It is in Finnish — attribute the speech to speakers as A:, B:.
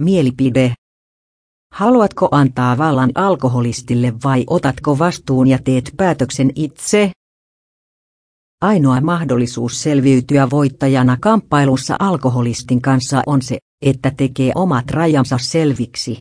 A: Mielipide. Haluatko antaa vallan alkoholistille vai otatko vastuun ja teet päätöksen itse? Ainoa mahdollisuus selviytyä voittajana kamppailussa alkoholistin kanssa on se, että tekee omat rajansa selviksi.